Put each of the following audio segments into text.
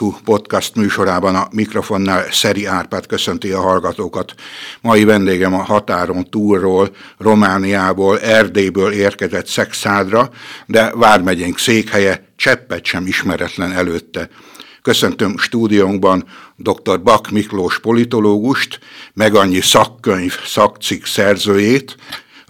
Rádió.hu podcast műsorában a mikrofonnál Szeri Árpád köszönti a hallgatókat. Mai vendégem a határon túlról, Romániából, Erdélyből érkezett Szexádra, de Vármegyénk székhelye cseppet sem ismeretlen előtte. Köszöntöm stúdiónkban dr. Bak Miklós politológust, meg annyi szakkönyv, szakcikk szerzőjét,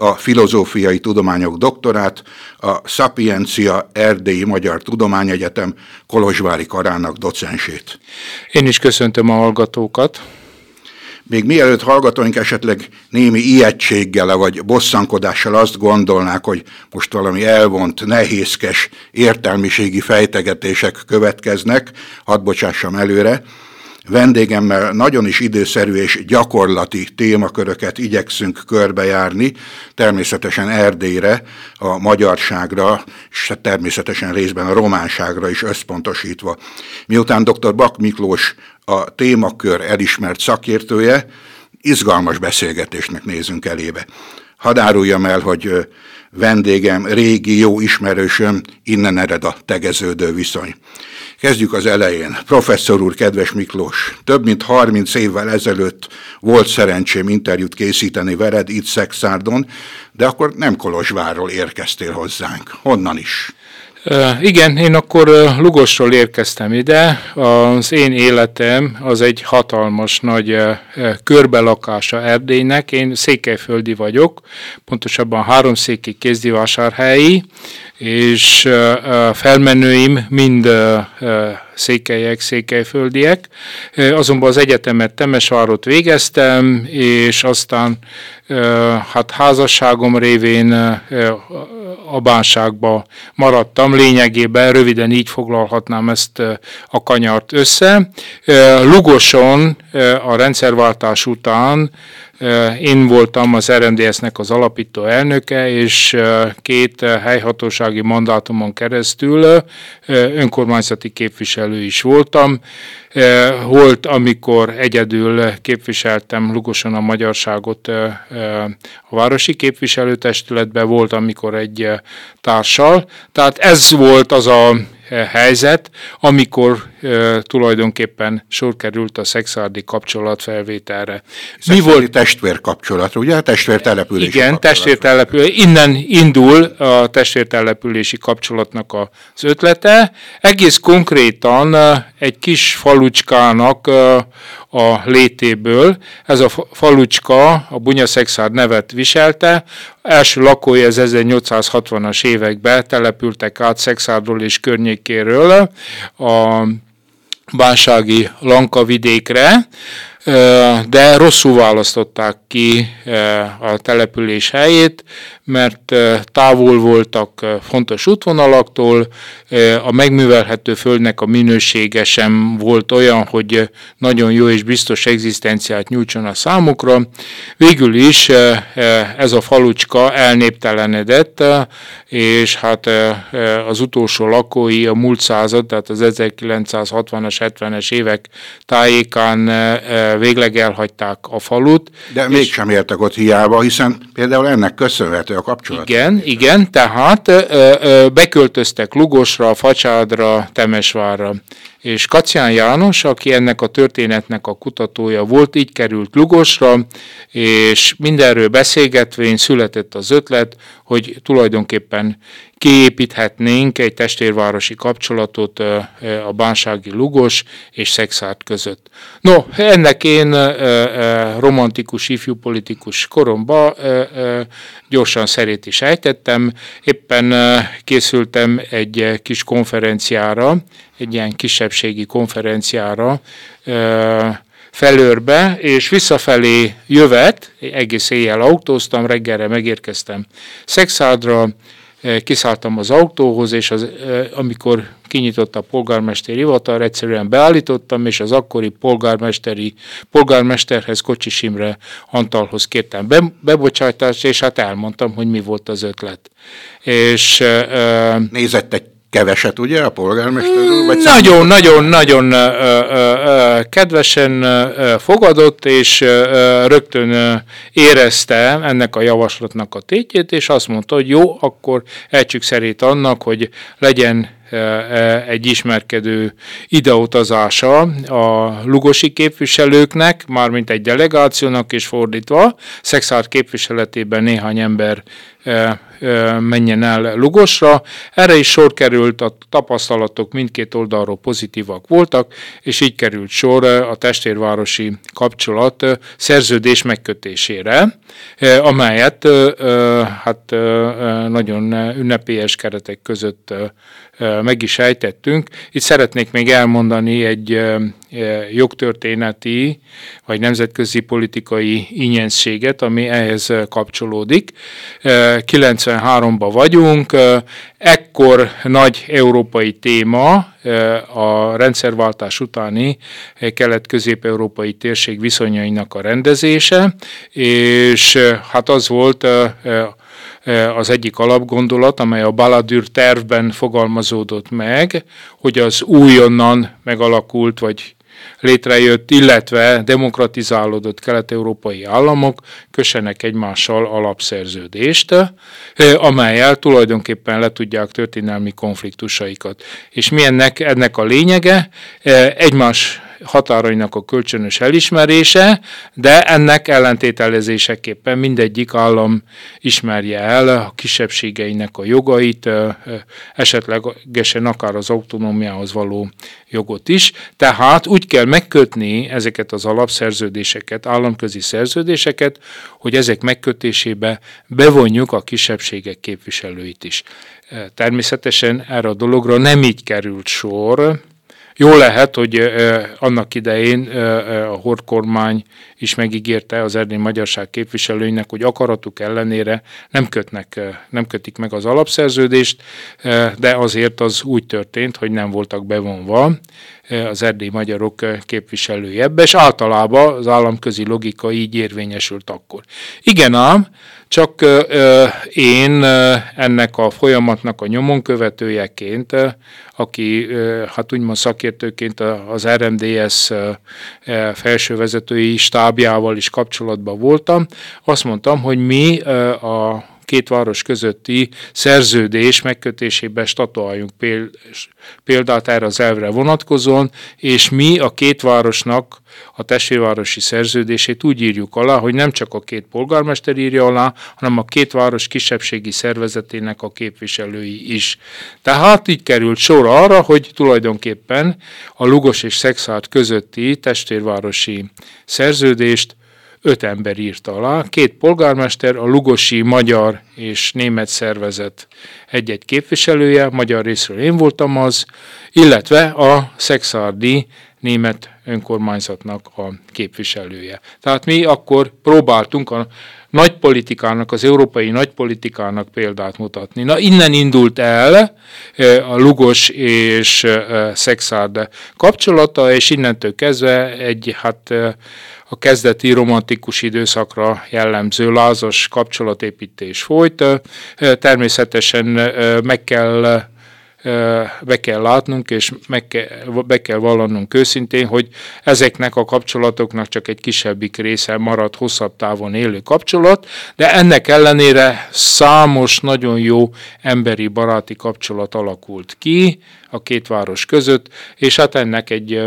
a filozófiai tudományok doktorát, a Sapiencia Erdélyi Magyar Tudományegyetem Kolozsvári karának docensét. Én is köszöntöm a hallgatókat. Még mielőtt hallgatóink esetleg némi ijegységgel vagy bosszankodással azt gondolnák, hogy most valami elvont, nehézkes értelmiségi fejtegetések következnek, hadd bocsássam előre, vendégemmel nagyon is időszerű és gyakorlati témaköröket igyekszünk körbejárni, természetesen Erdélyre, a magyarságra, és természetesen részben a románságra is összpontosítva. Miután dr. Bak Miklós a témakör elismert szakértője, izgalmas beszélgetésnek nézünk elébe. Hadd áruljam el, hogy vendégem, régi jó ismerősöm, innen ered a tegeződő viszony. Kezdjük az elején. Professzor úr, kedves Miklós, több mint 30 évvel ezelőtt volt szerencsém interjút készíteni veled itt Szexárdon, de akkor nem Kolozsvárról érkeztél hozzánk. Honnan is? Igen, én akkor Lugosról érkeztem ide. Az én életem az egy hatalmas nagy körbelakása Erdélynek. Én székelyföldi vagyok, pontosabban háromszéki kézdivásárhelyi, és felmenőim mind székelyek, székelyföldiek. Azonban az egyetemet Temesvárot végeztem, és aztán hát házasságom révén a bánságba maradtam. Lényegében röviden így foglalhatnám ezt a kanyart össze. Lugoson a rendszerváltás után én voltam az RMDS-nek az alapító elnöke, és két helyhatósági mandátumon keresztül önkormányzati képviselő is voltam. Volt, amikor egyedül képviseltem Lugoson a magyarságot a városi képviselőtestületben, volt, amikor egy társal. Tehát ez volt az a helyzet, amikor tulajdonképpen sor került a szexuális kapcsolatfelvételre. Mi volt testvér kapcsolat, ugye? Testvértelepülési Igen, testvértelepülés. Innen indul a testvértelepülési kapcsolatnak az ötlete. Egész konkrétan egy kis falucskának a létéből. Ez a falucska a Bunyaszexárd nevet viselte. Első lakói az 1860-as években települtek át Szexárdról és környékéről a bánsági Lanka vidékre, de rosszul választották ki a település helyét, mert távol voltak fontos útvonalaktól, a megművelhető földnek a minősége sem volt olyan, hogy nagyon jó és biztos egzisztenciát nyújtson a számukra. Végül is ez a falucska elnéptelenedett, és hát az utolsó lakói a múlt század, tehát az 1960-as, 70-es évek tájékán végleg elhagyták a falut. De mégsem értek ott hiába, hiszen például ennek köszönhető a kapcsolat. Igen, igen, tehát beköltöztek Lugosra, Facsádra, Temesvárra. És Kacián János, aki ennek a történetnek a kutatója volt, így került Lugosra, és mindenről beszélgetvén született az ötlet, hogy tulajdonképpen kiépíthetnénk egy testvérvárosi kapcsolatot a bánsági Lugos és Szexárd között. No, ennek én romantikus, ifjú politikus koromba gyorsan szerét is ejtettem. Éppen készültem egy kis konferenciára, egy ilyen kisebbségi konferenciára, felőrbe, és visszafelé jövet, egész éjjel autóztam, reggelre megérkeztem Szexádra, kiszálltam az autóhoz, és az, amikor kinyitott a polgármesteri hivatal, egyszerűen beállítottam, és az akkori polgármesteri, polgármesterhez Kocsis Imre Antalhoz kértem be, bebocsátást, és hát elmondtam, hogy mi volt az ötlet. És, Nézett egy keveset, ugye, a polgármester úr? nagyon, nagyon, nagyon kedvesen fogadott, és rögtön érezte ennek a javaslatnak a tétjét, és azt mondta, hogy jó, akkor elcsük szerint annak, hogy legyen egy ismerkedő ideutazása a lugosi képviselőknek, mármint egy delegációnak és fordítva. Szexárd képviseletében néhány ember menjen el Lugosra. Erre is sor került, a tapasztalatok mindkét oldalról pozitívak voltak, és így került sor a testvérvárosi kapcsolat szerződés megkötésére, amelyet hát nagyon ünnepélyes keretek között meg is ejtettünk. Itt szeretnék még elmondani egy jogtörténeti vagy nemzetközi politikai ingyenséget, ami ehhez kapcsolódik. 93-ban vagyunk, ekkor nagy európai téma a rendszerváltás utáni kelet-közép-európai térség viszonyainak a rendezése, és hát az volt az egyik alapgondolat, amely a Baladür tervben fogalmazódott meg, hogy az újonnan megalakult, vagy létrejött, illetve demokratizálódott kelet-európai államok kössenek egymással alapszerződést, amelyel tulajdonképpen le tudják történelmi konfliktusaikat. És mi ennek, a lényege? Egymás határainak a kölcsönös elismerése, de ennek ellentételezéseképpen mindegyik állam ismerje el a kisebbségeinek a jogait, esetlegesen akár az autonómiához való jogot is. Tehát úgy kell megkötni ezeket az alapszerződéseket, államközi szerződéseket, hogy ezek megkötésébe bevonjuk a kisebbségek képviselőit is. Természetesen erre a dologra nem így került sor, jó lehet, hogy annak idején a Hord kormány is megígérte az erdély magyarság képviselőinek, hogy akaratuk ellenére nem, kötnek, nem kötik meg az alapszerződést, de azért az úgy történt, hogy nem voltak bevonva az erdély magyarok képviselői ebbe, és általában az államközi logika így érvényesült akkor. Igen ám, csak én ennek a folyamatnak a nyomon követőjeként, aki hát úgymond szakértőként az RMDS felsővezetői stábjával is kapcsolatban voltam, azt mondtam, hogy mi a két város közötti szerződés megkötésében statuáljunk példát erre az elvre vonatkozóan, és mi a két városnak a testvérvárosi szerződését úgy írjuk alá, hogy nem csak a két polgármester írja alá, hanem a két város kisebbségi szervezetének a képviselői is. Tehát így került sor arra, hogy tulajdonképpen a Lugos és Szexárd közötti testvérvárosi szerződést öt ember írta alá, két polgármester, a lugosi magyar és német szervezet egy-egy képviselője, magyar részről én voltam az, illetve a szexárdi német önkormányzatnak a képviselője. Tehát mi akkor próbáltunk a nagypolitikának, az európai nagypolitikának példát mutatni. Na innen indult el a Lugos és Szexárd kapcsolata, és innentől kezdve egy hát a kezdeti romantikus időszakra jellemző lázas kapcsolatépítés folyt. Természetesen meg kell be kell látnunk, és meg kell, be kell vallanunk őszintén, hogy ezeknek a kapcsolatoknak csak egy kisebbik része marad hosszabb távon élő kapcsolat, de ennek ellenére számos nagyon jó emberi baráti kapcsolat alakult ki a két város között, és hát ennek egy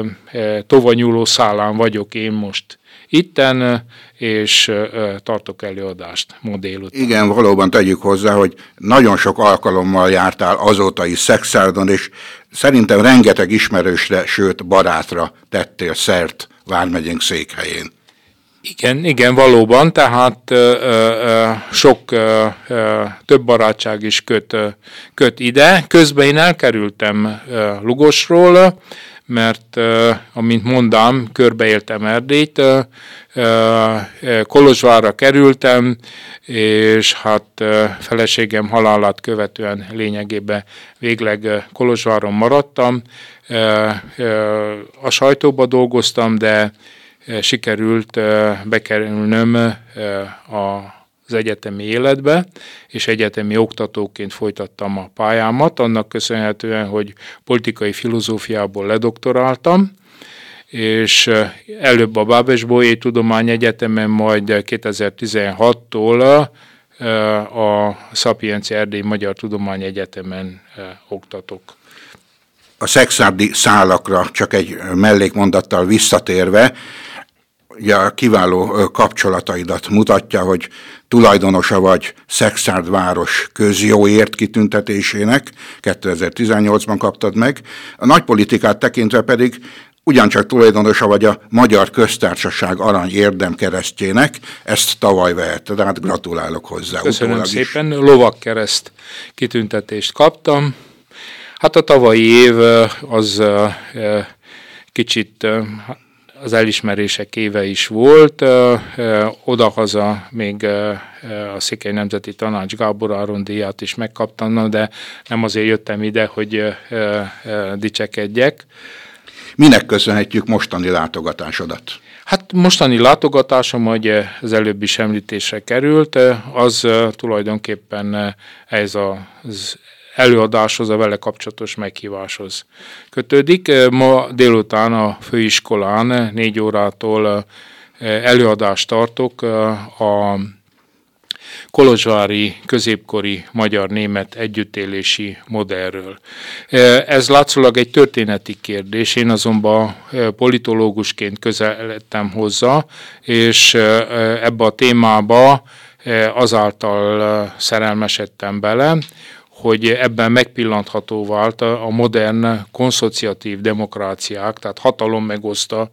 tovanyúló szálán vagyok én most itten, és tartok előadást ma délután. Igen, valóban tegyük hozzá, hogy nagyon sok alkalommal jártál azóta is Szexárdon, és szerintem rengeteg ismerősre, sőt barátra tettél szert Vármegyénk székhelyén. Igen, igen, valóban, tehát ö, ö, sok ö, ö, több barátság is köt, ö, köt ide. Közben én elkerültem ö, Lugosról, mert amint mondám, körbeéltem Erdélyt, Kolozsvárra kerültem, és hát feleségem halálát követően lényegében végleg Kolozsváron maradtam. A sajtóba dolgoztam, de sikerült bekerülnöm a az egyetemi életbe, és egyetemi oktatóként folytattam a pályámat, annak köszönhetően, hogy politikai filozófiából ledoktoráltam, és előbb a Bábes Bolyé Egyetemen, majd 2016-tól a Szapiencia Erdély Magyar Egyetemen oktatok. a szexárdi szálakra csak egy mellékmondattal visszatérve, ugye a kiváló kapcsolataidat mutatja, hogy tulajdonosa vagy Szexárd város közjóért kitüntetésének, 2018-ban kaptad meg, a nagypolitikát tekintve pedig ugyancsak tulajdonosa vagy a Magyar Köztársaság arany érdemkeresztjének, ezt tavaly vehette, tehát gratulálok hozzá. Köszönöm szépen, lovakkereszt kitüntetést kaptam. Hát a tavalyi év az kicsit az elismerések éve is volt. Odahaza még a Székely Nemzeti Tanács Gábor Áron díjat is megkaptam, de nem azért jöttem ide, hogy dicsekedjek. Minek köszönhetjük mostani látogatásodat? Hát mostani látogatásom, hogy az előbb is említésre került, az tulajdonképpen ez az előadáshoz, a vele kapcsolatos meghíváshoz kötődik. Ma délután a főiskolán négy órától előadást tartok a Kolozsvári középkori magyar-német együttélési modellről. Ez látszólag egy történeti kérdés, én azonban politológusként közeledtem hozzá, és ebbe a témába azáltal szerelmesedtem bele, hogy ebben megpillantható vált a modern konszociatív demokráciák, tehát hatalom megoszta,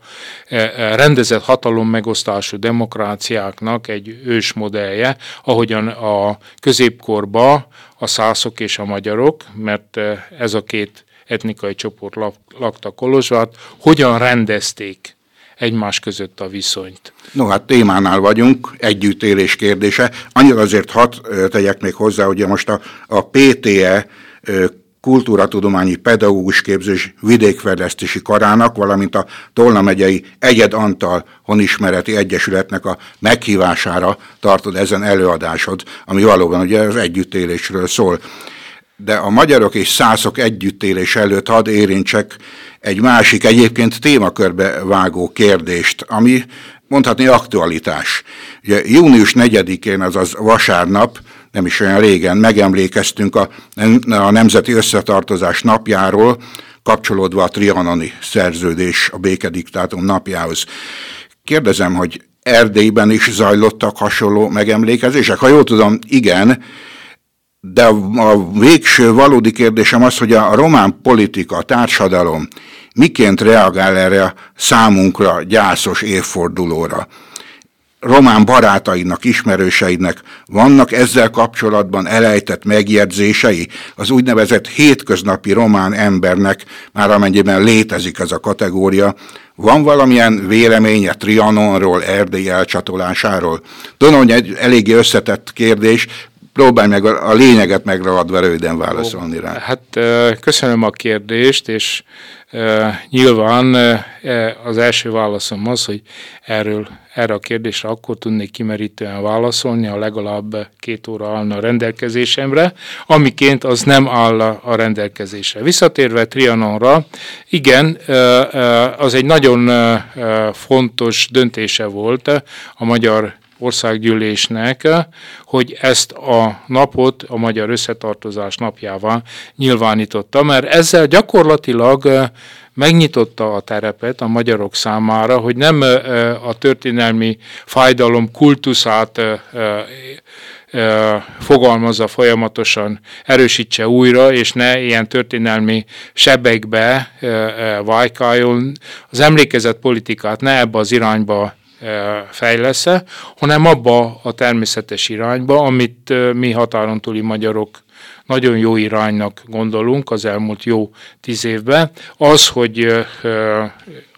e, e, rendezett hatalom megosztású demokráciáknak egy ős modellje, ahogyan a középkorba a szászok és a magyarok, mert e, ez a két etnikai csoport lakta Kolozsvát, hogyan rendezték egymás között a viszonyt. No hát témánál vagyunk, együttélés kérdése. Annyira azért hat tegyek még hozzá, hogy most a, a PTE kultúratudományi pedagógus képzés vidékfejlesztési karának, valamint a Tolna megyei Egyed Antal Honismereti Egyesületnek a meghívására tartod ezen előadásod, ami valóban ugye az együttélésről szól. De a magyarok és szászok együttélés előtt hadd érintsek egy másik, egyébként témakörbe vágó kérdést, ami mondhatni aktualitás. Ugye, június 4-én, azaz vasárnap, nem is olyan régen megemlékeztünk a, a Nemzeti Összetartozás napjáról, kapcsolódva a trianoni szerződés a békediktátum napjához. Kérdezem, hogy Erdélyben is zajlottak hasonló megemlékezések? Ha jól tudom, igen, de a végső valódi kérdésem az, hogy a román politika, a társadalom miként reagál erre a számunkra gyászos évfordulóra. Román barátainak, ismerőseidnek vannak ezzel kapcsolatban elejtett megjegyzései az úgynevezett hétköznapi román embernek, már amennyiben létezik ez a kategória, van valamilyen véleménye Trianonról, Erdély elcsatolásáról? Tudom, hogy egy eléggé összetett kérdés, próbálj meg a lényeget megragadva röviden válaszolni rá. Hát köszönöm a kérdést, és nyilván e, az első válaszom az, hogy erről, erre a kérdésre akkor tudnék kimerítően válaszolni, ha legalább két óra állna a rendelkezésemre, amiként az nem áll a rendelkezésre. Visszatérve Trianonra, igen, az egy nagyon fontos döntése volt a magyar országgyűlésnek, hogy ezt a napot a Magyar Összetartozás napjával nyilvánította, mert ezzel gyakorlatilag megnyitotta a terepet a magyarok számára, hogy nem a történelmi fájdalom kultuszát fogalmazza folyamatosan, erősítse újra, és ne ilyen történelmi sebekbe vájkáljon. Az emlékezett politikát ne ebbe az irányba fejlesz hanem abba a természetes irányba, amit mi határon túli magyarok nagyon jó iránynak gondolunk az elmúlt jó tíz évben, az, hogy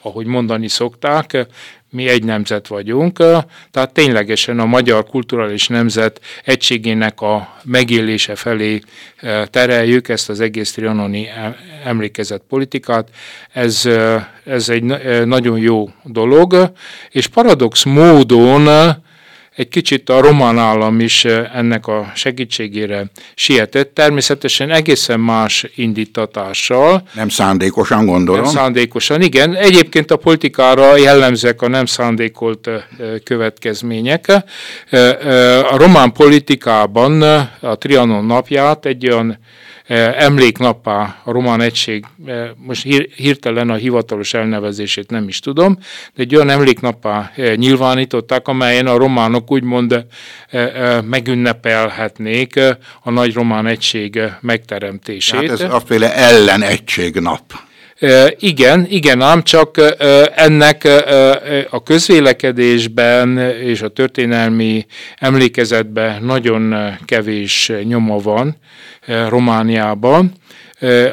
ahogy mondani szokták, mi egy nemzet vagyunk, tehát ténylegesen a magyar kulturális nemzet egységének a megélése felé tereljük ezt az egész trianoni emlékezett politikát. Ez, ez egy nagyon jó dolog, és paradox módon egy kicsit a román állam is ennek a segítségére sietett, természetesen egészen más indítatással. Nem szándékosan gondolom. Nem szándékosan, igen. Egyébként a politikára jellemzek a nem szándékolt következmények. A román politikában a Trianon napját egy olyan emléknappá a román egység, most hirtelen a hivatalos elnevezését nem is tudom, de egy olyan emléknappá nyilvánították, amelyen a románok úgymond megünnepelhetnék a nagy román egység megteremtését. Hát ez ellen egységnap. Igen, igen, ám csak ennek a közvélekedésben és a történelmi emlékezetben nagyon kevés nyoma van Romániában.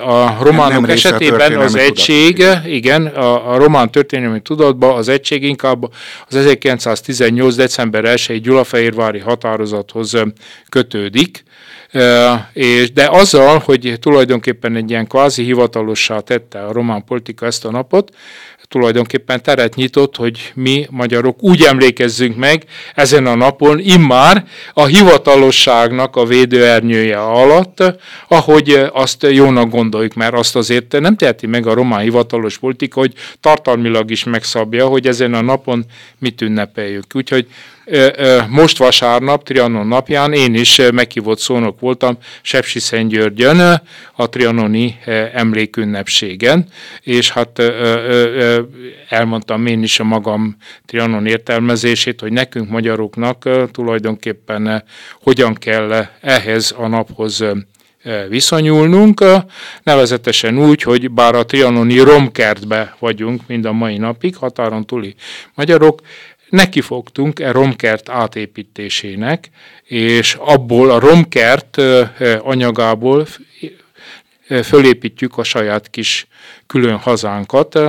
A románok nem esetében az egység, tudat, igen. a, a román történelmi tudatban az egység inkább az 1918. december 1 Gyulafehérvári határozathoz kötődik, és, de azzal, hogy tulajdonképpen egy ilyen kvázi hivatalossá tette a román politika ezt a napot, tulajdonképpen teret nyitott, hogy mi magyarok úgy emlékezzünk meg ezen a napon immár a hivatalosságnak a védőernyője alatt, ahogy azt jónak gondoljuk, mert azt azért nem teheti meg a román hivatalos politika, hogy tartalmilag is megszabja, hogy ezen a napon mit ünnepeljük. Úgyhogy most vasárnap, Trianon napján én is meghívott szónok voltam Sepsi Szentgyörgyön a trianoni emlékünnepségen, és hát elmondtam én is a magam Trianon értelmezését, hogy nekünk magyaroknak tulajdonképpen hogyan kell ehhez a naphoz viszonyulnunk, nevezetesen úgy, hogy bár a trianoni romkertbe vagyunk mind a mai napig, határon túli magyarok, nekifogtunk e romkert átépítésének, és abból a romkert anyagából fölépítjük a saját kis külön hazánkat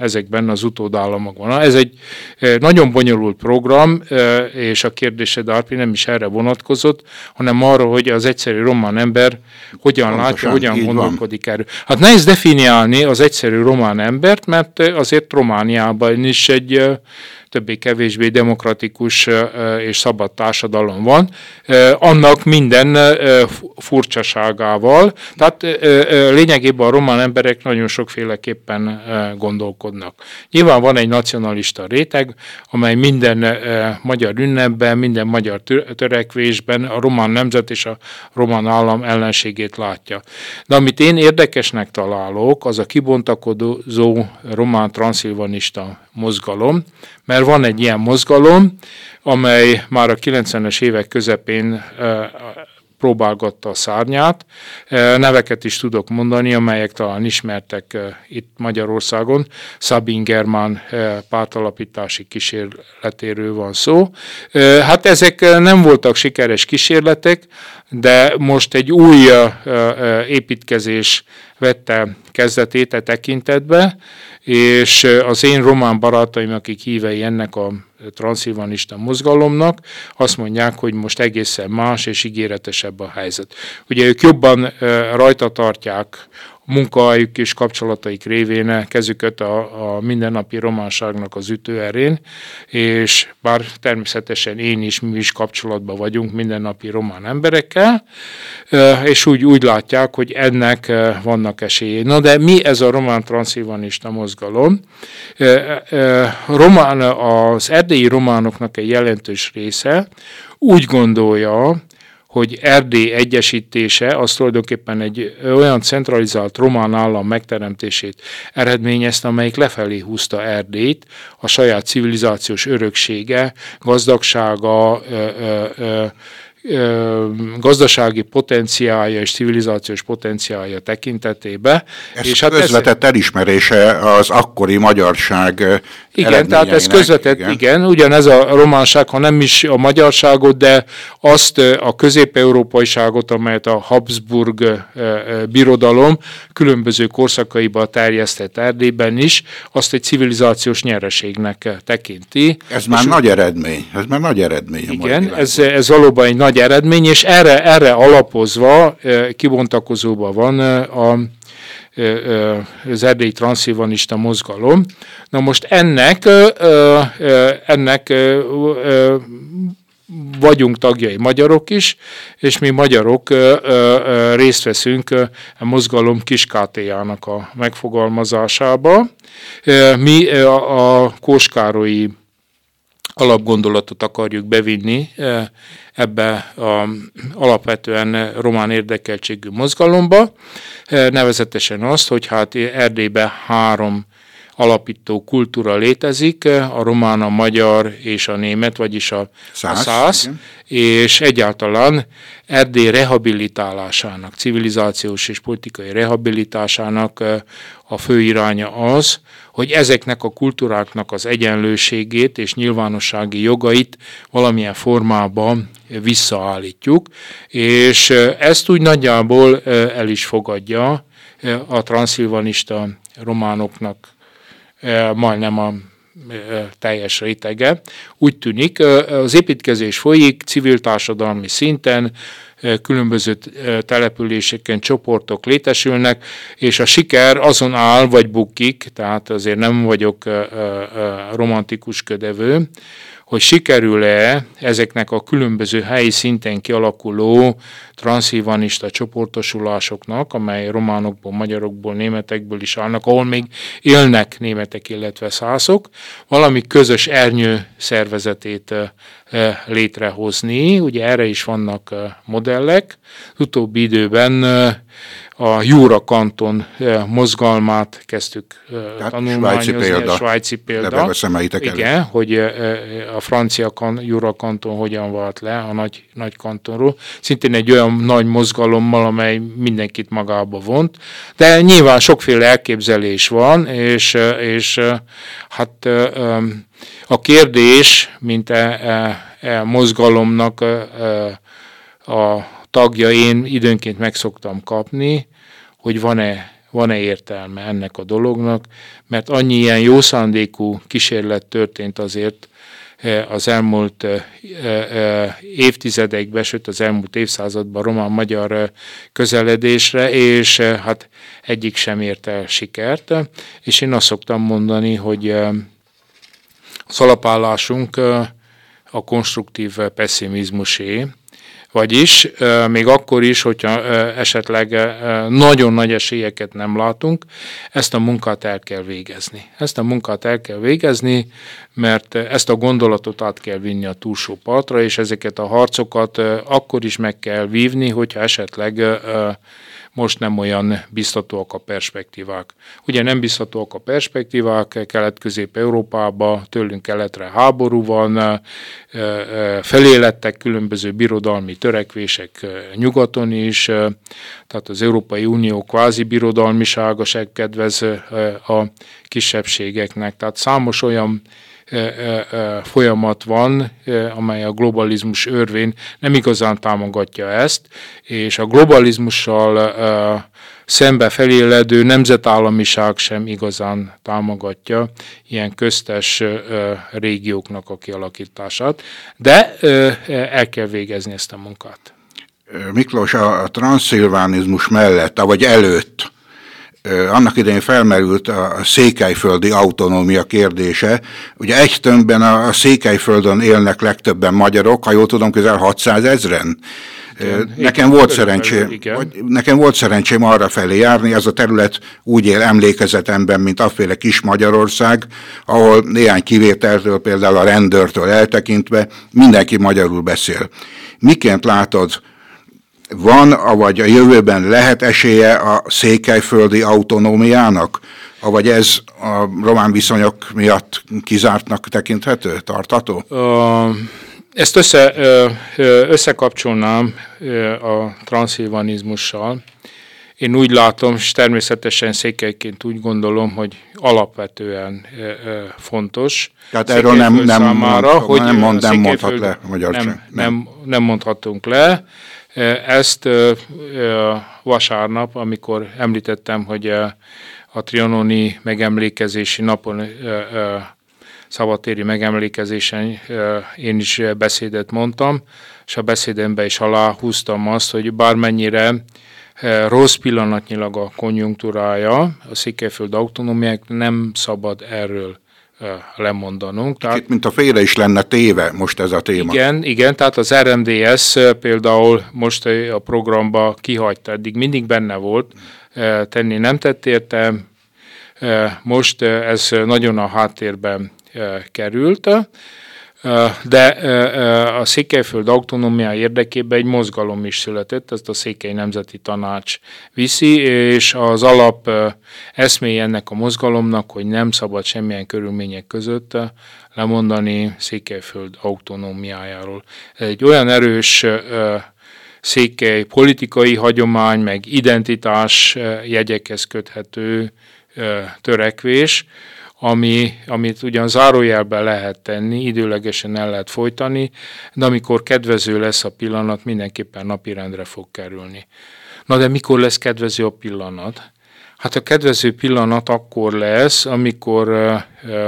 ezekben az utódállamokban. Ez egy nagyon bonyolult program, és a kérdésed, Árpi, nem is erre vonatkozott, hanem arra, hogy az egyszerű román ember hogyan Pontosan, látja, hogyan gondolkodik van. erről. Hát nehéz definiálni az egyszerű román embert, mert azért Romániában is egy többé-kevésbé demokratikus és szabad társadalom van, annak minden furcsaságával. Tehát lényegében a román emberek nagyon sokféleképpen gondolkodnak. Nyilván van egy nacionalista réteg, amely minden magyar ünnepben, minden magyar törekvésben a román nemzet és a román állam ellenségét látja. De amit én érdekesnek találok, az a kibontakozó román transzilvanista mozgalom, mert van egy ilyen mozgalom, amely már a 90-es évek közepén próbálgatta a szárnyát. Neveket is tudok mondani, amelyek talán ismertek itt Magyarországon. Sabin Germán pártalapítási kísérletéről van szó. Hát ezek nem voltak sikeres kísérletek, de most egy új építkezés vette kezdetét a e tekintetbe, és az én román barátaim, akik hívei ennek a transzilvanista mozgalomnak, azt mondják, hogy most egészen más és ígéretesebb a helyzet. Ugye ők jobban rajta tartják munkájuk és kapcsolataik révén kezüket a, a mindennapi románságnak az ütőerén, és bár természetesen én is, mi is kapcsolatban vagyunk mindennapi román emberekkel, és úgy, úgy látják, hogy ennek vannak esélyei. Na de mi ez a román transzilvanista mozgalom? Román, az erdélyi románoknak egy jelentős része úgy gondolja, hogy Erdély egyesítése az tulajdonképpen egy olyan centralizált román állam megteremtését eredményezte, amelyik lefelé húzta Erdélyt, a saját civilizációs öröksége, gazdagsága, ö, ö, ö, gazdasági potenciálja és civilizációs potenciálja tekintetébe. Ez és hát közvetett ez... elismerése az akkori magyarság Igen, tehát ez közvetett, igen. igen, ugyanez a románság, ha nem is a magyarságot, de azt a közép-európaiságot, amelyet a Habsburg birodalom különböző korszakaiba terjesztett Erdélyben is, azt egy civilizációs nyereségnek tekinti. Ez már nagy eredmény, ez már nagy eredmény. Igen, ez, ez valóban egy nagy nagy eredmény, és erre, erre alapozva kibontakozóban van a, az erdélyi transzilvanista mozgalom. Na most ennek, ennek vagyunk tagjai magyarok is, és mi magyarok részt veszünk a mozgalom kiskátéjának a megfogalmazásába. Mi a, Kóskárói alapgondolatot akarjuk bevinni ebbe a alapvetően román érdekeltségű mozgalomba, nevezetesen azt, hogy hát Erdélyben három alapító kultúra létezik, a román, a magyar és a német, vagyis a száz, a száz és egyáltalán Erdély rehabilitálásának, civilizációs és politikai rehabilitásának a fő iránya az, hogy ezeknek a kultúráknak az egyenlőségét és nyilvánossági jogait valamilyen formában visszaállítjuk, és ezt úgy nagyjából el is fogadja a transzilvanista románoknak majdnem a teljes rétege. Úgy tűnik, az építkezés folyik civil társadalmi szinten, különböző településeken csoportok létesülnek, és a siker azon áll, vagy bukik, tehát azért nem vagyok romantikus ködevő, hogy sikerül-e ezeknek a különböző helyi szinten kialakuló transzívanista csoportosulásoknak, amely románokból, magyarokból, németekből is állnak, ahol még élnek németek, illetve szászok, valami közös ernyő szervezetét létrehozni. Ugye erre is vannak modellek. Az utóbbi időben a Jura kanton mozgalmát kezdtük Tehát tanulmányozni, svájci példa, a svájci példa. Igen, hogy a francia kan, Jura kanton hogyan vált le a nagy, nagy kantonról. Szintén egy olyan nagy mozgalommal, amely mindenkit magába vont. De nyilván sokféle elképzelés van, és, és hát a kérdés, mint e, e, e mozgalomnak a tagja én időnként meg szoktam kapni, hogy van-e van-e értelme ennek a dolognak, mert annyi ilyen jó kísérlet történt azért e, az elmúlt e, e, évtizedekben, sőt az elmúlt évszázadban román-magyar közeledésre, és hát egyik sem ért el sikert. És én azt szoktam mondani, hogy az alapállásunk a konstruktív pessimizmusé, vagyis még akkor is, hogyha esetleg nagyon nagy esélyeket nem látunk, ezt a munkát el kell végezni. Ezt a munkát el kell végezni, mert ezt a gondolatot át kell vinni a túlsó partra, és ezeket a harcokat akkor is meg kell vívni, hogyha esetleg most nem olyan biztatóak a perspektívák. Ugye nem biztatóak a perspektívák, Kelet-Közép-Európában, tőlünk keletre háború van, felélettek különböző birodalmi törekvések nyugaton is, tehát az Európai Unió kvázi birodalmisága se kedvez a kisebbségeknek. Tehát számos olyan folyamat van, amely a globalizmus örvén nem igazán támogatja ezt, és a globalizmussal szembe feléledő nemzetállamiság sem igazán támogatja ilyen köztes régióknak a kialakítását, de el kell végezni ezt a munkát. Miklós, a transzilvánizmus mellett, vagy előtt annak idején felmerült a székelyföldi autonómia kérdése. Ugye egy tömbben a székelyföldön élnek legtöbben magyarok, ha jól tudom, közel 600 ezren. Igen, nekem, volt szerencsém, nekem volt szerencsém arra felé járni, ez a terület úgy él emlékezetemben, mint aféle kis Magyarország, ahol néhány kivételtől, például a rendőrtől eltekintve mindenki magyarul beszél. Miként látod, van, vagy a jövőben lehet esélye a székelyföldi autonómiának? Vagy ez a román viszonyok miatt kizártnak tekinthető, tartató? Ezt össze, összekapcsolnám a transzilvanizmussal. Én úgy látom, és természetesen székelyként úgy gondolom, hogy alapvetően fontos. Tehát erről nem, nem, számára, mond, hogy nem, mond, nem mondhat le magyar nem. nem, nem mondhatunk le. Ezt vasárnap, amikor említettem, hogy a trianoni megemlékezési napon, szabadtéri megemlékezésen én is beszédet mondtam, és a beszédemben is aláhúztam azt, hogy bármennyire rossz pillanatnyilag a konjunktúrája, a Székelyföld autonómiák nem szabad erről lemondanunk. Tehát, mint a félre is lenne téve most ez a téma. Igen, igen, tehát az RMDS például most a programba kihagyta, eddig mindig benne volt, tenni nem tett érte, most ez nagyon a háttérben került. De a Székelyföld autonómia érdekében egy mozgalom is született, ezt a Székely Nemzeti Tanács viszi, és az alap eszméje ennek a mozgalomnak, hogy nem szabad semmilyen körülmények között lemondani Székelyföld autonómiájáról. Egy olyan erős székely politikai hagyomány, meg identitás jegyekhez köthető törekvés, ami, amit ugyan zárójelben lehet tenni, időlegesen el lehet folytani, de amikor kedvező lesz a pillanat, mindenképpen napirendre fog kerülni. Na de mikor lesz kedvező a pillanat? Hát a kedvező pillanat akkor lesz, amikor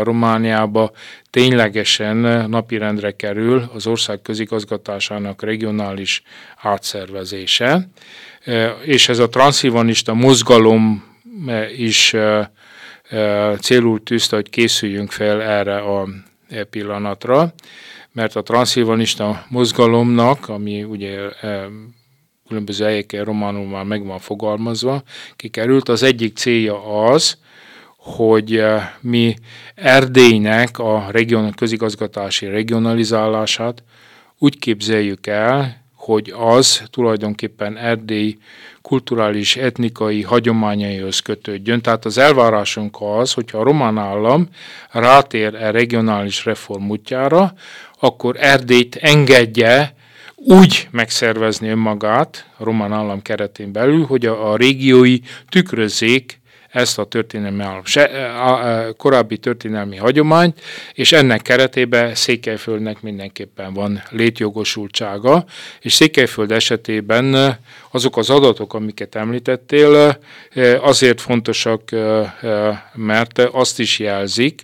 Romániába ténylegesen napirendre kerül az ország közigazgatásának regionális átszervezése, és ez a transzilvanista mozgalom is célul tűzte, hogy készüljünk fel erre a e pillanatra, mert a transzilvanista mozgalomnak, ami ugye különböző helyeken románul már meg van fogalmazva, kikerült, az egyik célja az, hogy mi Erdélynek a region, közigazgatási regionalizálását úgy képzeljük el, hogy az tulajdonképpen Erdély kulturális, etnikai hagyományaihoz kötődjön. Tehát az elvárásunk az, hogyha a román állam rátér a e regionális reform útjára, akkor Erdélyt engedje úgy megszervezni önmagát a román állam keretén belül, hogy a, a régiói tükrözzék ezt a történelmi se, a korábbi történelmi hagyományt, és ennek keretében Székelyföldnek mindenképpen van létjogosultsága, és Székelyföld esetében azok az adatok, amiket említettél, azért fontosak, mert azt is jelzik,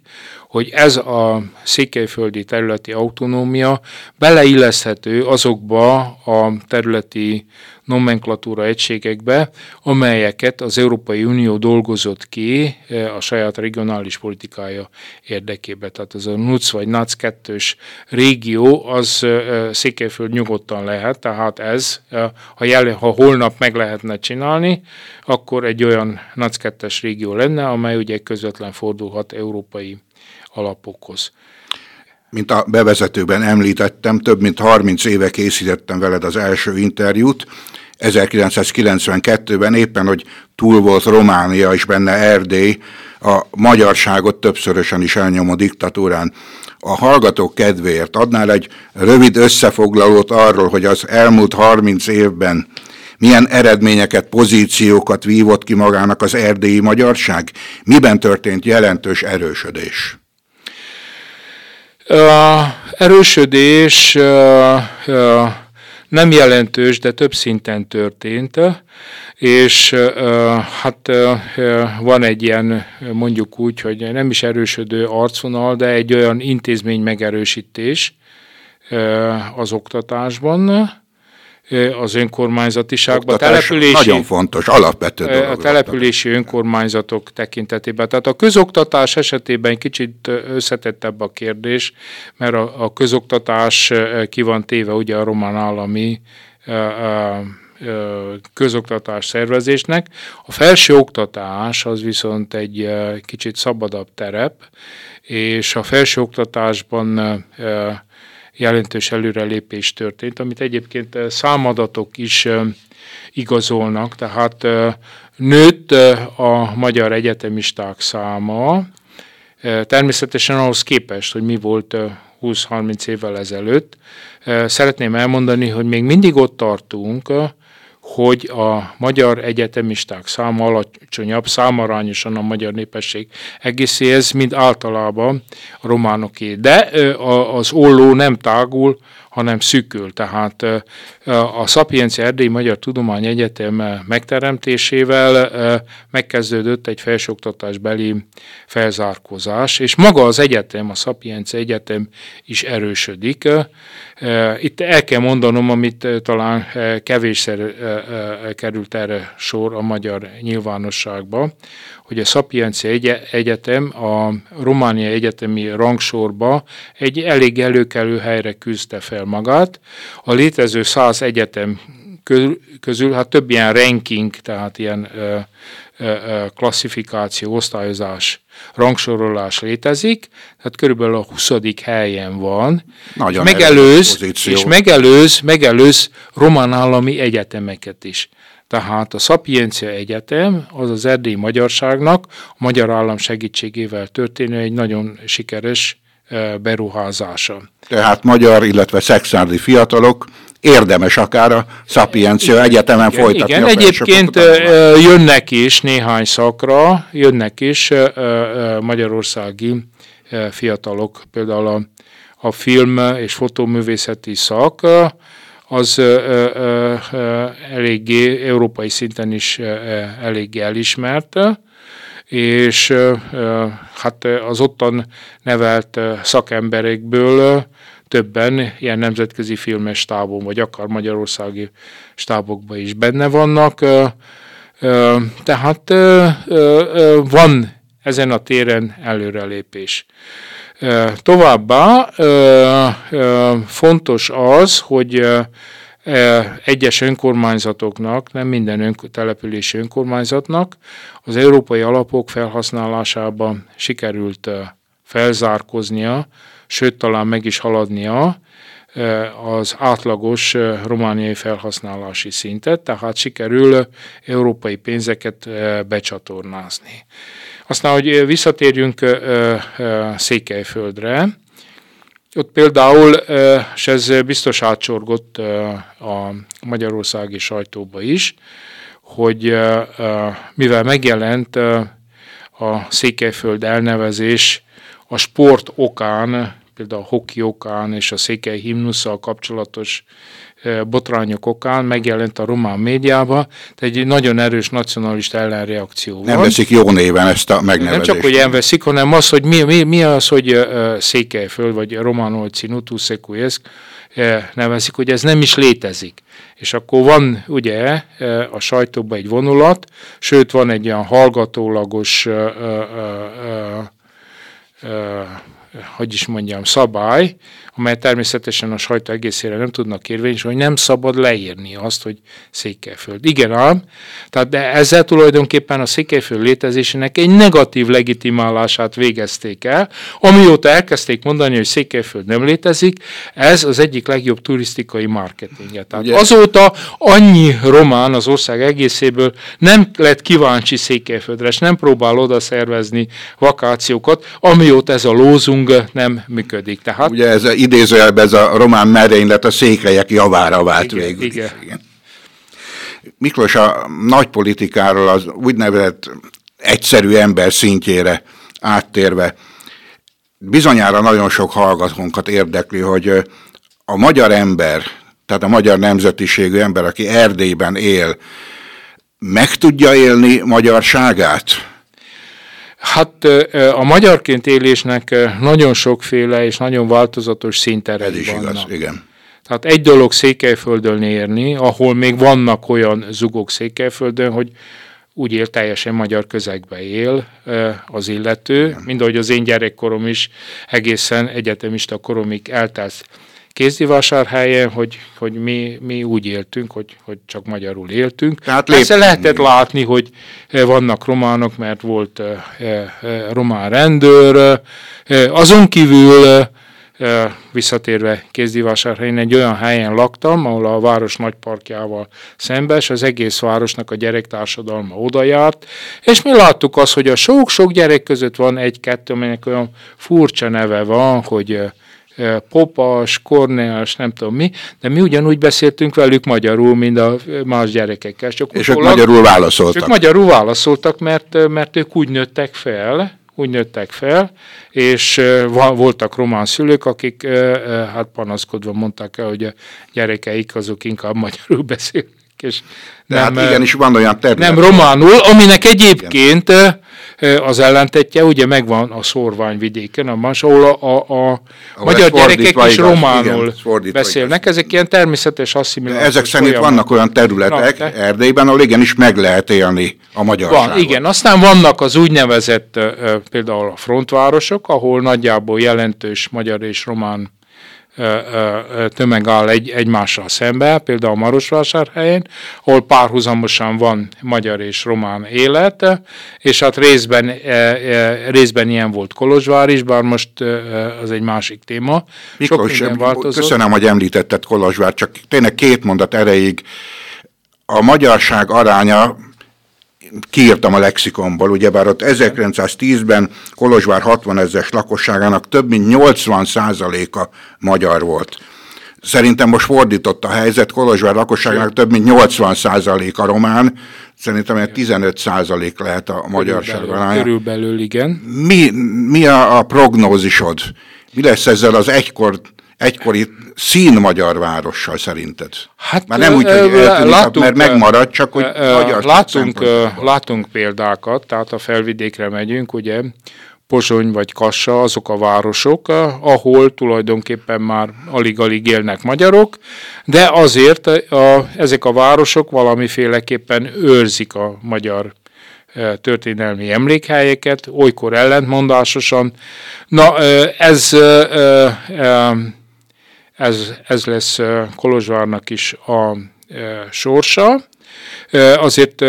hogy ez a székelyföldi területi autonómia beleilleszthető azokba a területi nomenklatúra egységekbe, amelyeket az Európai Unió dolgozott ki e, a saját regionális politikája érdekében. Tehát ez a NUC vagy NAC 2-ös régió, az e, Székelyföld nyugodtan lehet, tehát ez, e, ha, jel, ha holnap meg lehetne csinálni, akkor egy olyan NAC 2-es régió lenne, amely ugye közvetlen fordulhat európai alapokhoz. Mint a bevezetőben említettem, több mint 30 éve készítettem veled az első interjút, 1992-ben éppen, hogy túl volt Románia és benne Erdély, a magyarságot többszörösen is elnyomó diktatúrán. A hallgatók kedvéért adnál egy rövid összefoglalót arról, hogy az elmúlt 30 évben milyen eredményeket, pozíciókat vívott ki magának az erdélyi magyarság? Miben történt jelentős erősödés? Erősödés nem jelentős, de több szinten történt, és hát van egy ilyen, mondjuk úgy, hogy nem is erősödő arcvonal, de egy olyan intézmény megerősítés az oktatásban, az önkormányzatiságban. Települési, nagyon fontos, alapvető dolog. A települési önkormányzatok tekintetében. Tehát a közoktatás esetében kicsit összetettebb a kérdés, mert a, a közoktatás ki van téve ugye a román állami közoktatás szervezésnek. A felső oktatás az viszont egy kicsit szabadabb terep, és a felső oktatásban jelentős előrelépés történt, amit egyébként eh, számadatok is eh, igazolnak, tehát eh, nőtt a magyar egyetemisták száma, természetesen ahhoz képest, hogy mi volt 20-30 évvel ezelőtt. Szeretném elmondani, hogy még mindig ott tartunk, hogy a magyar egyetemisták száma alacsonyabb, számarányosan a magyar népesség egészéhez, mint általában a románoké. De az olló nem tágul, hanem szűkül. Tehát a Szapiencia Erdélyi Magyar Tudomány Egyetem megteremtésével megkezdődött egy felsőoktatásbeli felzárkózás, és maga az egyetem, a Szapiencia Egyetem is erősödik. Itt el kell mondanom, amit talán kevésszer került erre sor a magyar nyilvánosságba, hogy a Szapiencia Egyetem a Románia Egyetemi rangsorba egy elég előkelő helyre küzdte fel magát. A létező száz egyetem közül, hát több ilyen ranking, tehát ilyen klasszifikáció, osztályozás, rangsorolás létezik, tehát körülbelül a 20. helyen van, Nagyon és megelőz, és megelőz, megelőz román állami egyetemeket is. Tehát a Szapiencia Egyetem az az erdélyi magyarságnak a magyar állam segítségével történő egy nagyon sikeres beruházása. Tehát magyar, illetve szexárdi fiatalok érdemes akár a Szapiencia Egyetemen igen, folytatni. Igen, egyébként jönnek is néhány szakra, jönnek is magyarországi fiatalok, például a, a film és fotóművészeti szak, az eléggé európai szinten is eléggé elismert, és hát az ottan nevelt szakemberekből többen ilyen nemzetközi filmes stábon, vagy akár magyarországi stábokban is benne vannak. Tehát van ezen a téren előrelépés. Továbbá fontos az, hogy egyes önkormányzatoknak, nem minden ön, települési önkormányzatnak az európai alapok felhasználásában sikerült felzárkoznia, sőt talán meg is haladnia az átlagos romániai felhasználási szintet, tehát sikerül európai pénzeket becsatornázni. Aztán, hogy visszatérjünk Székelyföldre, ott például, és ez biztos átsorgott a magyarországi sajtóba is, hogy mivel megjelent a Székelyföld elnevezés a sport okán, például a hoki okán és a székely himnusszal kapcsolatos botrányok okán megjelent a román médiába, tehát egy nagyon erős nacionalista ellenreakció van. Nem veszik jó néven ezt a megnevezést. Nem csak, hogy nem veszik, hanem az, hogy mi, mi, mi az, hogy Székelyföld, vagy Románolci Nutuszekujeszk nevezik, hogy ez nem is létezik. És akkor van ugye a sajtóban egy vonulat, sőt van egy olyan hallgatólagos hogy is mondjam, szabály, amely természetesen a sajtó egészére nem tudnak érvényes, hogy nem szabad leírni azt, hogy Székelyföld. Igen ám, tehát de ezzel tulajdonképpen a Székelyföld létezésének egy negatív legitimálását végezték el, amióta elkezdték mondani, hogy Székelyföld nem létezik, ez az egyik legjobb turisztikai marketingje. Tehát Ugye? azóta annyi román az ország egészéből nem lett kíváncsi Székelyföldre, és nem próbál oda szervezni vakációkat, amióta ez a lózung nem működik. Tehát, Ugye ez idézőjelben ez a román merénylet a székelyek javára vált igen, végül. Igen. igen. Miklós a nagypolitikáról az úgynevezett egyszerű ember szintjére áttérve, bizonyára nagyon sok hallgatónkat érdekli, hogy a magyar ember, tehát a magyar nemzetiségű ember, aki Erdélyben él, meg tudja élni magyarságát? Hát a magyarként élésnek nagyon sokféle és nagyon változatos szinterei Ez is vannak. igaz, igen. Tehát egy dolog Székelyföldön érni, ahol még vannak olyan zugok Székelyföldön, hogy úgy él, teljesen magyar közegbe él az illető, mint ahogy az én gyerekkorom is egészen egyetemista koromig eltelt kézdivásárhelyen, hogy, hogy mi, mi úgy éltünk, hogy, hogy csak magyarul éltünk. Tehát Persze lehetett látni, hogy eh, vannak románok, mert volt e, e, román rendőr. Azon kívül visszatérve Kézdivásárhelyen egy olyan helyen laktam, ahol a város nagyparkjával szembes, az egész városnak a gyerektársadalma oda járt, és mi láttuk azt, hogy a sok-sok gyerek között van egy-kettő, amelynek olyan furcsa neve van, hogy popas, korneás, nem tudom mi, de mi ugyanúgy beszéltünk velük magyarul, mint a más gyerekekkel. Csak és ők magyarul válaszoltak. Ők magyarul válaszoltak, mert, mert ők úgy nőttek fel, úgy nőttek fel, és voltak román szülők, akik hát panaszkodva mondták el, hogy a gyerekeik azok inkább magyarul beszélnek. És De nem, hát igenis van olyan terület. Nem románul, aminek egyébként Igen az ellentetje, ugye megvan a szorványvidéken, a más, ahol a, a, a magyar gyerekek is románul igen, beszélnek. Igaz. Ezek ilyen természetes asszimilációs Ezek szerint folyamat. vannak olyan területek Na, Erdélyben, ahol igenis meg lehet élni a magyarságot. Van, igen, aztán vannak az úgynevezett például a frontvárosok, ahol nagyjából jelentős magyar és román tömeg áll egy, egymással szembe, például Marosvásárhelyen, ahol párhuzamosan van magyar és román élet, és hát részben, részben ilyen volt Kolozsvár is, bár most az egy másik téma. Miklós, köszönöm, hogy említetted Kolozsvár, csak tényleg két mondat erejéig. A magyarság aránya kiírtam a lexikonból, ugyebár ott 1910-ben Kolozsvár 60 ezres lakosságának több mint 80 a magyar volt. Szerintem most fordított a helyzet, Kolozsvár lakosságának több mint 80 a román, szerintem egy 15 lehet a magyarság aránya. Körülbelül, igen. Mi, mi a, a prognózisod? Mi lesz ezzel az egykor egykori szín magyar várossal szerinted? Hát, Már nem úgy, hogy eltűnik, látunk, mert megmarad, csak hogy magyar látunk, látunk példákat, tehát a felvidékre megyünk, ugye, Pozsony vagy Kassa, azok a városok, ahol tulajdonképpen már alig-alig élnek magyarok, de azért a, ezek a városok valamiféleképpen őrzik a magyar történelmi emlékhelyeket, olykor ellentmondásosan. Na, ez ez, ez lesz Kolozsvárnak is a sorsa. Azért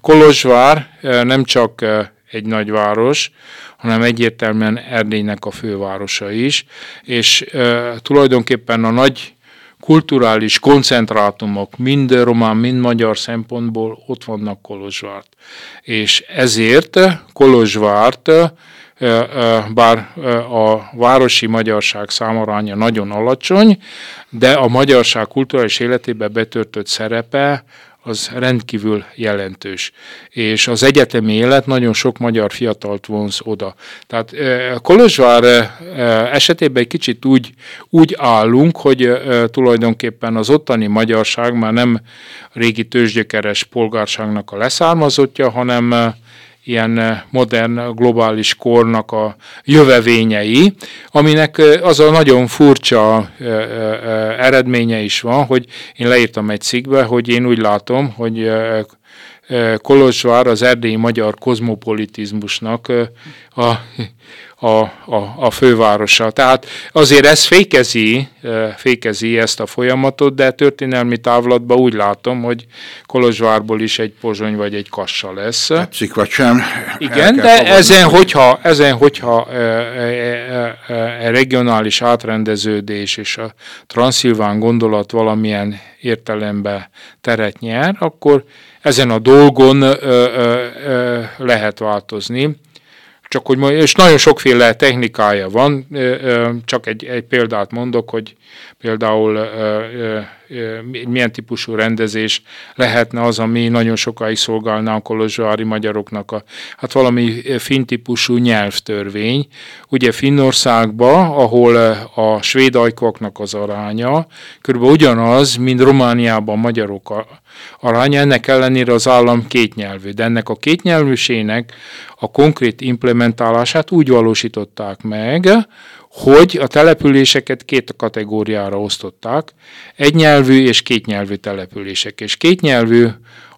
Kolozsvár nem csak egy nagyváros, hanem egyértelműen Erdélynek a fővárosa is, és tulajdonképpen a nagy kulturális koncentrátumok mind román, mind magyar szempontból ott vannak Kolozsvárt. És ezért Kolozsvárt bár a városi magyarság számaránya nagyon alacsony, de a magyarság kulturális életébe betöltött szerepe az rendkívül jelentős. És az egyetemi élet nagyon sok magyar fiatalt vonz oda. Tehát Kolozsvár esetében egy kicsit úgy, úgy állunk, hogy tulajdonképpen az ottani magyarság már nem régi tőzsgyökeres polgárságnak a leszármazottja, hanem ilyen eh, modern globális kornak a jövevényei, aminek eh, az a nagyon furcsa eh, eredménye is van, hogy én leírtam egy cikkbe, hogy én úgy látom, hogy Kolozsvár az erdélyi magyar kozmopolitizmusnak a a, a, a fővárosa. Tehát azért ez fékezi, fékezi ezt a folyamatot, de történelmi távlatban úgy látom, hogy Kolozsvárból is egy pozsony vagy egy kassa lesz. Tetszik vagy sem. Igen, de fogadni, ezen, hogyha, ezen, hogyha e, e, e, e, regionális átrendeződés és a transzilván gondolat valamilyen értelemben teret nyer, akkor ezen a dolgon ö, ö, ö, lehet változni. Csak hogy és nagyon sokféle technikája van, csak egy, egy példát mondok, hogy például milyen típusú rendezés lehetne az, ami nagyon sokáig szolgálna a kolozsvári magyaroknak. A, hát valami finn típusú nyelvtörvény. Ugye Finnországban, ahol a svéd ajkoknak az aránya körülbelül ugyanaz, mint Romániában magyarok aránya, ennek ellenére az állam kétnyelvű. De ennek a kétnyelvűségnek a konkrét implementálását úgy valósították meg, hogy a településeket két kategóriára osztották, egynyelvű és kétnyelvű települések. És kétnyelvű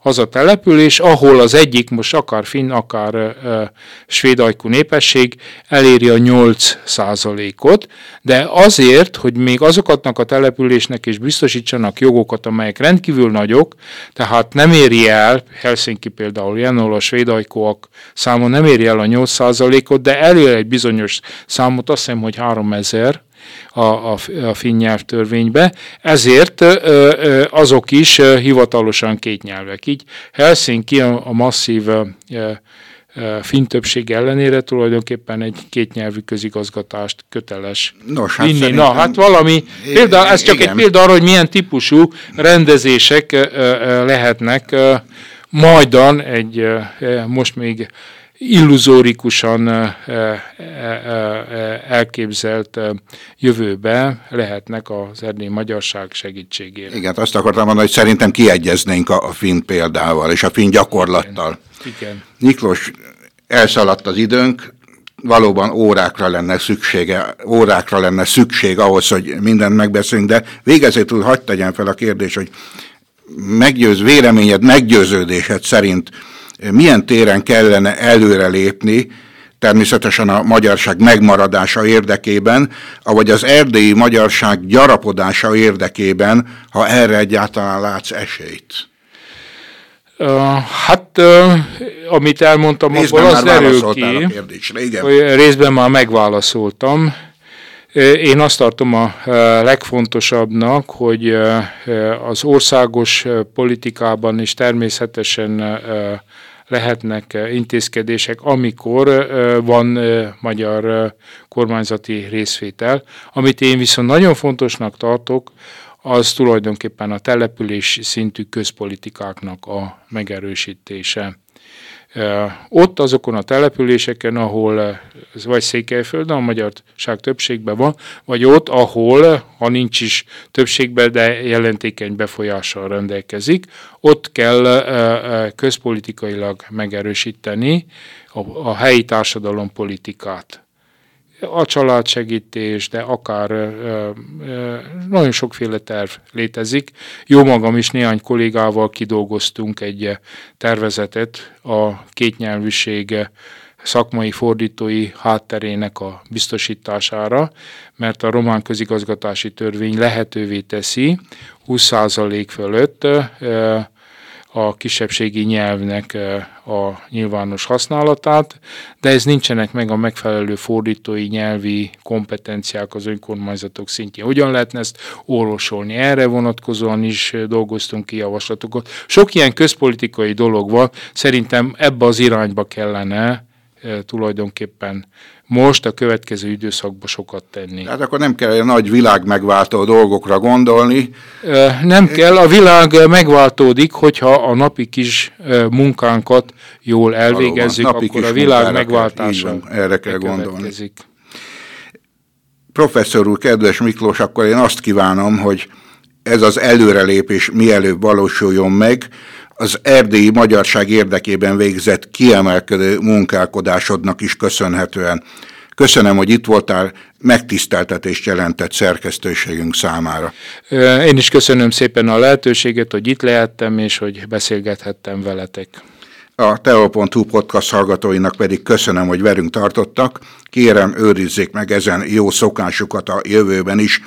az a település, ahol az egyik, most akár finn, akár uh, svéd népesség eléri a 8 százalékot, de azért, hogy még azokatnak a településnek is biztosítsanak jogokat, amelyek rendkívül nagyok, tehát nem éri el, Helsinki például ahol a svéd ajkúak száma nem éri el a 8 százalékot, de elér egy bizonyos számot, azt hiszem, hogy 3000, a, a, a finn nyelvtörvénybe, ezért azok is hivatalosan két nyelvek. Így Helsinki a, a masszív finn többség ellenére tulajdonképpen egy kétnyelvű közigazgatást köteles Nos, hát vinni. Na, hát valami, például, ez csak igen. egy példa arra, hogy milyen típusú rendezések lehetnek majdan egy most még illuzórikusan elképzelt jövőbe lehetnek az erdélyi magyarság segítségére. Igen, azt akartam mondani, hogy szerintem kiegyeznénk a, a finn példával és a finn gyakorlattal. Igen. Igen. Miklós, elszaladt az időnk, valóban órákra lenne szüksége, órákra lenne szükség ahhoz, hogy mindent megbeszélünk, de végezetül hagyd tegyen fel a kérdés, hogy meggyőz, véleményed, meggyőződésed szerint milyen téren kellene előrelépni, természetesen a magyarság megmaradása érdekében, vagy az erdélyi magyarság gyarapodása érdekében, ha erre egyáltalán látsz esélyt? Hát, amit elmondtam, részben abból az derül ki, hogy részben már megválaszoltam. Én azt tartom a legfontosabbnak, hogy az országos politikában is természetesen lehetnek intézkedések, amikor van magyar kormányzati részvétel. Amit én viszont nagyon fontosnak tartok, az tulajdonképpen a település szintű közpolitikáknak a megerősítése. Ott azokon a településeken, ahol vagy Székelyföldön a magyarság többségben van, vagy ott, ahol, ha nincs is többségben, de jelentékeny befolyással rendelkezik, ott kell közpolitikailag megerősíteni a, helyi társadalompolitikát a családsegítés, de akár ö, ö, nagyon sokféle terv létezik. Jó magam is néhány kollégával kidolgoztunk egy tervezetet a kétnyelvűség szakmai fordítói hátterének a biztosítására, mert a román közigazgatási törvény lehetővé teszi 20% fölött a kisebbségi nyelvnek a nyilvános használatát, de ez nincsenek meg a megfelelő fordítói nyelvi kompetenciák az önkormányzatok szintjén. Hogyan lehetne ezt orvosolni? Erre vonatkozóan is dolgoztunk ki javaslatokat. Sok ilyen közpolitikai dolog van, szerintem ebbe az irányba kellene tulajdonképpen most a következő időszakban sokat tenni. Hát akkor nem kell nagy világ megváltó dolgokra gondolni. Nem kell, a világ megváltódik, hogyha a napi kis munkánkat jól elvégezzük, Valóban, akkor a világ megváltása kell, erre kell gondolni. Professzor úr, kedves Miklós, akkor én azt kívánom, hogy ez az előrelépés mielőbb valósuljon meg, az erdélyi magyarság érdekében végzett kiemelkedő munkálkodásodnak is köszönhetően. Köszönöm, hogy itt voltál, megtiszteltetést jelentett szerkesztőségünk számára. Én is köszönöm szépen a lehetőséget, hogy itt lehettem, és hogy beszélgethettem veletek. A Teo.hu podcast hallgatóinak pedig köszönöm, hogy velünk tartottak. Kérem, őrizzék meg ezen jó szokásukat a jövőben is.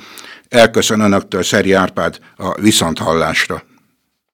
Elköszön Önöktől Szeri Árpád a Viszonthallásra.